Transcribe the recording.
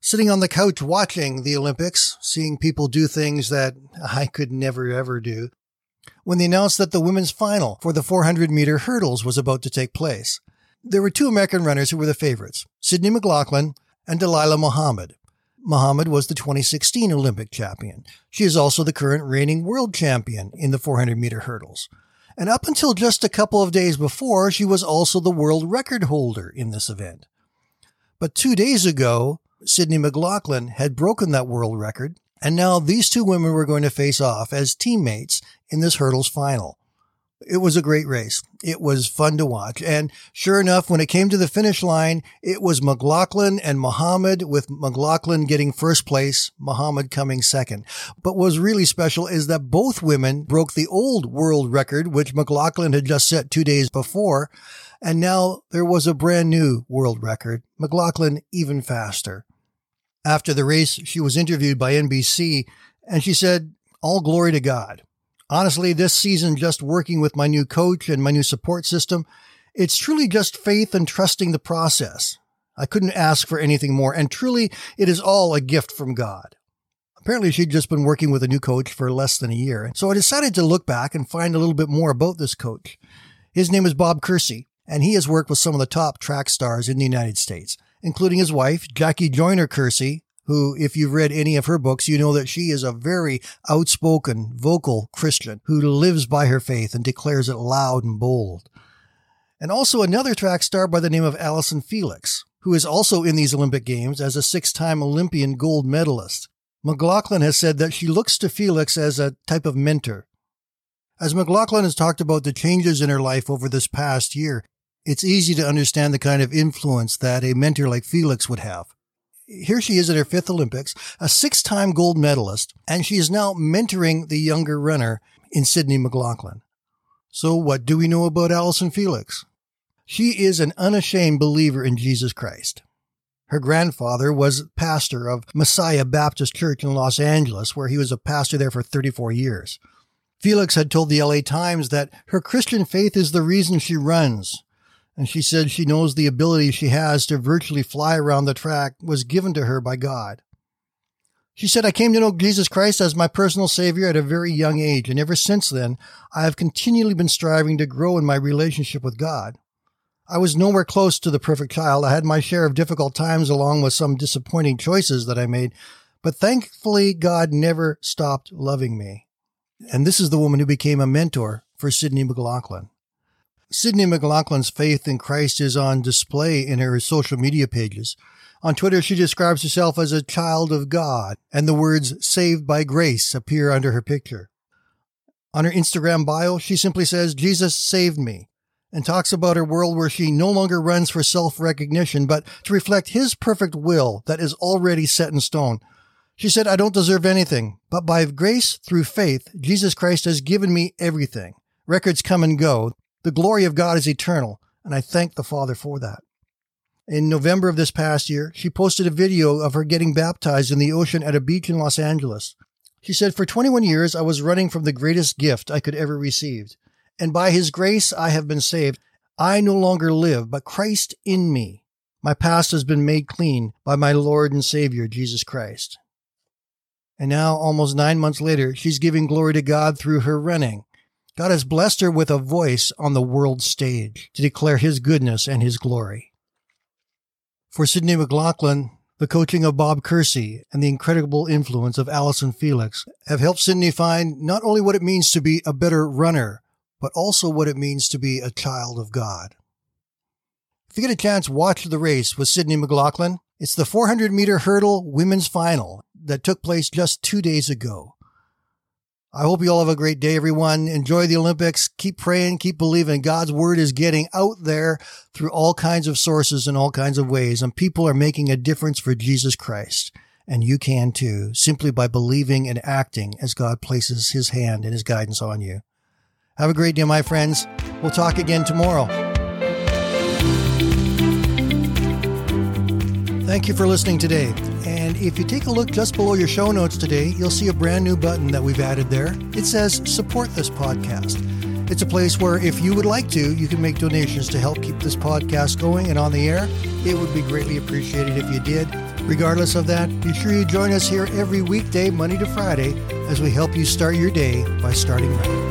sitting on the couch watching the Olympics, seeing people do things that I could never ever do. When they announced that the women's final for the 400 meter hurdles was about to take place, there were two American runners who were the favorites, Sydney McLaughlin and Dalilah Muhammad. Muhammad was the 2016 Olympic champion. She is also the current reigning world champion in the 400 meter hurdles. And up until just a couple of days before, she was also the world record holder in this event. But two days ago, Sydney McLaughlin had broken that world record, and now these two women were going to face off as teammates in this hurdles final. It was a great race. It was fun to watch. And sure enough, when it came to the finish line, it was McLaughlin and Muhammad with McLaughlin getting first place, Muhammad coming second. But what was really special is that both women broke the old world record, which McLaughlin had just set two days before. And now there was a brand new world record. McLaughlin even faster. After the race, she was interviewed by NBC and she said, all glory to God. Honestly, this season, just working with my new coach and my new support system, it's truly just faith and trusting the process. I couldn't ask for anything more, and truly, it is all a gift from God. Apparently, she'd just been working with a new coach for less than a year, so I decided to look back and find a little bit more about this coach. His name is Bob Kersee, and he has worked with some of the top track stars in the United States, including his wife, Jackie Joyner Kersee, who, if you've read any of her books, you know that she is a very outspoken, vocal Christian who lives by her faith and declares it loud and bold. And also another track star by the name of Allyson Felix, who is also in these Olympic Games as a six time Olympian gold medalist. McLaughlin has said that she looks to Felix as a type of mentor. As McLaughlin has talked about the changes in her life over this past year, it's easy to understand the kind of influence that a mentor like Felix would have here she is at her fifth Olympics, a six time gold medalist, and she is now mentoring the younger runner in Sydney McLaughlin. So, what do we know about Allyson Felix? She is an unashamed believer in Jesus Christ. Her grandfather was pastor of Messiah Baptist Church in Los Angeles, where he was a pastor there for 34 years. Felix had told the LA Times that her Christian faith is the reason she runs, and she said she knows the ability she has to virtually fly around the track was given to her by God. She said, I came to know Jesus Christ as my personal Savior at a very young age, and ever since then, I have continually been striving to grow in my relationship with God. I was nowhere close to the perfect child. I had my share of difficult times along with some disappointing choices that I made, but thankfully, God never stopped loving me. And this is the woman who became a mentor for Sydney McLaughlin. Sydney McLaughlin's faith in Christ is on display in her social media pages. On Twitter, she describes herself as a child of God, and the words saved by grace appear under her picture. On her Instagram bio, she simply says, Jesus saved me, and talks about her world where she no longer runs for self recognition, but to reflect his perfect will that is already set in stone. She said, I don't deserve anything, but by grace through faith, Jesus Christ has given me everything. Records come and go. The glory of God is eternal, and I thank the Father for that. In November of this past year, she posted a video of her getting baptized in the ocean at a beach in Los Angeles. She said, For 21 years, I was running from the greatest gift I could ever receive. And by his grace, I have been saved. I no longer live, but Christ in me. My past has been made clean by my Lord and Savior, Jesus Christ. And now, almost nine months later, she's giving glory to God through her running. God has blessed her with a voice on the world stage to declare his goodness and his glory. For Sydney McLaughlin, the coaching of Bob Kersee and the incredible influence of Allyson Felix have helped Sydney find not only what it means to be a better runner, but also what it means to be a child of God. If you get a chance, watch the race with Sydney McLaughlin. It's the 400 meter hurdle women's final that took place just two days ago. I hope you all have a great day, everyone. Enjoy the Olympics. Keep praying, keep believing. God's word is getting out there through all kinds of sources and all kinds of ways, and people are making a difference for Jesus Christ. and you can too, simply by believing and acting as God places his hand and his guidance on you. Have a great day, my friends. We'll talk again tomorrow. Thank you for listening today. And if you take a look just below your show notes today, you'll see a brand new button that we've added there. It says Support This Podcast. It's a place where, if you would like to, you can make donations to help keep this podcast going and on the air. It would be greatly appreciated if you did. Regardless of that, be sure you join us here every weekday, Monday to Friday, as we help you start your day by starting right.